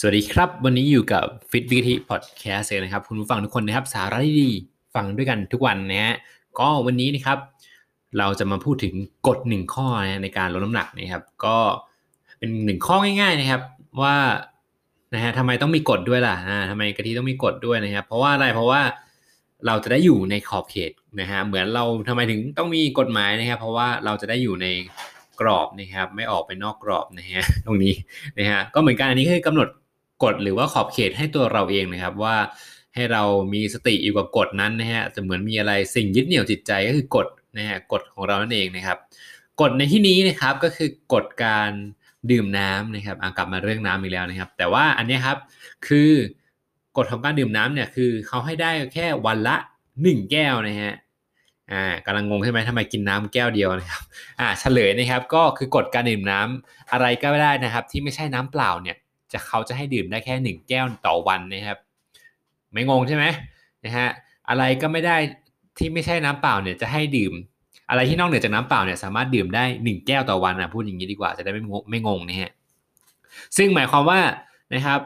สวัสดีครับ วันนี้อยู่กับ Fit v i t y Podcast นะครับ คุณผู้ฟังทุกคนนะครับ สาระดีๆฟังด้วยกันทุกวันนะฮะก็วันนี้นะครับ เราจะมาพูดถึงกฎหนึ่งข้อนะในการลดน้ำหนักนะครับ ก็เป็นหนึ่งข้อง่าย ๆนะครับ ว่านะฮะทำไมต้องมีกฎด้วยล่ะอ่าทำไมกะทิต้องมีกฎด้วยนะครับ เพราะว่าอะไรเพราะว่าเราจะได้อยู่ในขอบเขตนะฮะเหมือนเราทำไมถึงต้องมีกฎหมายนะครับ เพราะว่าเราจะได้อยู่ในกรอบนะครับ ไม่ออกไปนอกกรอบนะฮะตรงนี้นะฮะก็เหมือนกันอันนี้คือกำหนด กฎหรือว่าขอบเขตให้ตัวเราเองนะครับว่าให้เรามีสติอยู่กับกฎนั้นนะฮะจะเหมือนมีอะไรสิ่งยึดเหนี่ยวจิตใจก็คือกฎนะฮะกฎของเรานั่นเองนะครับกฎในที่นี้นะครับก็คือกฎการดื่มน้ำนะครับกลับมาเรื่องน้ำอีกแล้วนะครับ แต่ว่าอันนี้ครับคือกฎของการดื่มน้ำเนี่ยคือเขาให้ได้แค่วันละ 1 แก้วนะฮะอ่ากำลังงงใช่ไหมทำไมกินน้ำแก้วเดียวนะครับอ่าเฉลยนะครับก็คือกฎการดื่มน้ำอะไรก็ได้นะครับ ที่ไม่ใช่น้ำเปล่าเนี่ย จะเขาจะให้ดื่มได้แค่ 1 แก้วต่อวันนะครับ ไม่งงใช่ไหมนะฮะอะไรก็ไม่ได้ที่ไม่ใช่น้ำเปล่าเนี่ยจะให้ดื่ม อะไรที่นอกเหนือจากน้ำเปล่าเนี่ยสามารถดื่มได้ 1 แก้วต่อวันนะพูดอย่างนี้ดีกว่าจะได้ไม่งงไม่งงนะฮะซึ่งหมายความว่านะครับ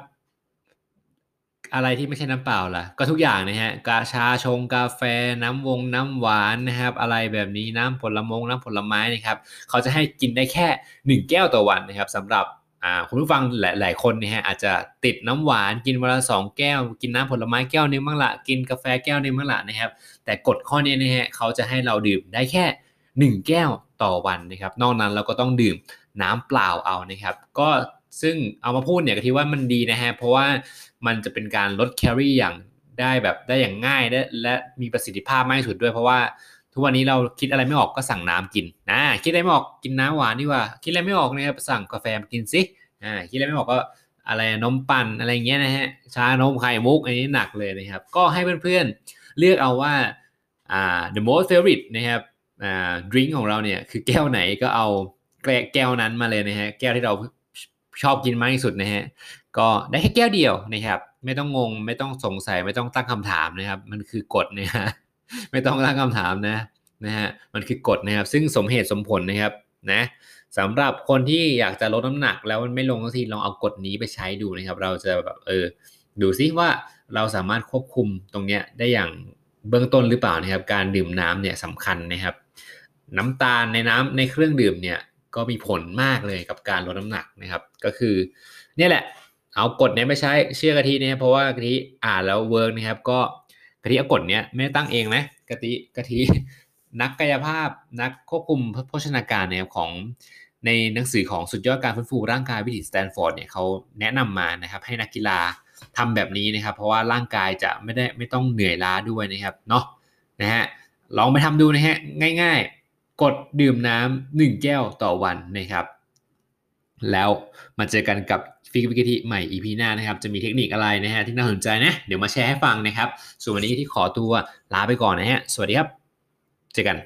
อะไรที่ไม่ใช่น้ำเปล่าล่ะ ก็ทุกอย่างนะฮะกาชาชงกาแฟน้ำวงน้ำหวานนะครับ อะไรแบบนี้น้ำผลมงน้ำผลไม้นะครับ เขาจะให้กินได้แค่ 1 แก้วต่อวันนะครับสำหรับ คุณผู้ฟังหลาย ๆ คนเนี่ยฮะอาจจะติดน้ำหวานกินวันละสองแก้ว กินน้ำผลไม้แก้วนึงบ้างละกินกาแฟแก้วนึงบ้างละนะครับ แต่กฎข้อนี้นะฮะเขาจะให้เราดื่มได้แค่ 1 แก้วต่อวันนะครับ นอกนั้นเราก็ต้องดื่มน้ำเปล่าเอานะครับ ก็ซึ่งเอามาพูดเนี่ยก็ที่ว่ามันดีนะฮะเพราะว่ามันจะเป็นการลดแคลอรี่อย่างได้แบบได้อย่างง่ายและและมีประสิทธิภาพมากที่สุดด้วยเพราะว่า ทุกวันนี้เราคิดอะไรไม่ออกก็สั่งน้ำกินนะคิดอะไรไม่ออกกินน้ำหวานดีกว่า คิดอะไรไม่ออกเนี่ยสั่งกาแฟกินสิอ่าคิดอะไรไม่ออกก็อะไรนมปั่นอะไรเงี้ยนะฮะชานมไข่มุกอันนี้หนักเลยนะครับ ก็ให้เพื่อนๆเลือกเอาว่าอ่า the most favorite นะครับอ่าดริงของเราเนี่ยคือแก้วไหนก็เอาแก้วนั้นมาเลยนะฮะแก้วที่เราชอบกินมากที่สุดนะฮะก็ได้แค่แก้วเดียวนะครับ ไม่ต้องงงไม่ต้องสงสัยไม่ต้องตั้งคำถามนะครับ มันคือกฎนะฮะไม่ต้องตั้งคำถามนะ นะฮะมันคือกฎนะครับ ซึ่งสมเหตุสมผลนะครับนะสำหรับคนที่อยากจะลดน้ำหนักแล้วมันไม่ลงสักทีลองเอากฎนี้ไปใช้ดูนะครับ เราจะแบบเออดูซิว่าเราสามารถควบคุมตรงเนี้ยได้อย่างเบื้องต้นหรือเปล่านะครับ การดื่มน้ำเนี่ยสำคัญนะครับ น้ำตาลในน้ำในเครื่องดื่มเนี่ยก็มีผลมากเลยกับการลดน้ำหนักนะครับ ก็คือเนี่ยแหละ เอากฎนี้ไปใช้เชื่อกะทิเนี่ยเพราะว่ากะทิอ่านแล้ว work นะครับ ก็กะทิเอากฎเนี้ยไม่ได้ตั้งเองนะกะทิกะทิ นักกายภาพนักควบคุมโภชนาการเนี่ยของในหนังสือของสุดยอดการฟื้นฟูร่างกายวิถีสแตนฟอร์ดเนี่ยเขาแนะนำมานะครับให้นักกีฬาทำแบบนี้นะครับ เพราะว่าร่างกายจะไม่ได้ไม่ต้องเหนื่อยล้าด้วยนะครับเนาะนะฮะลองไปทำดูนะฮะง่าย ๆ กดดื่มน้ำหนึ่งแก้วต่อวันนะครับ แล้วมาเจอกันกับฟิกวิกิทีใหม่ EP หน้านะครับ จะมีเทคนิคอะไรนะฮะที่น่าสนใจนะ เดี๋ยวมาแชร์ให้ฟังนะครับ ส่วนวันนี้ที่ขอตัวลาไปก่อนนะฮะสวัสดีครับ เจอกัน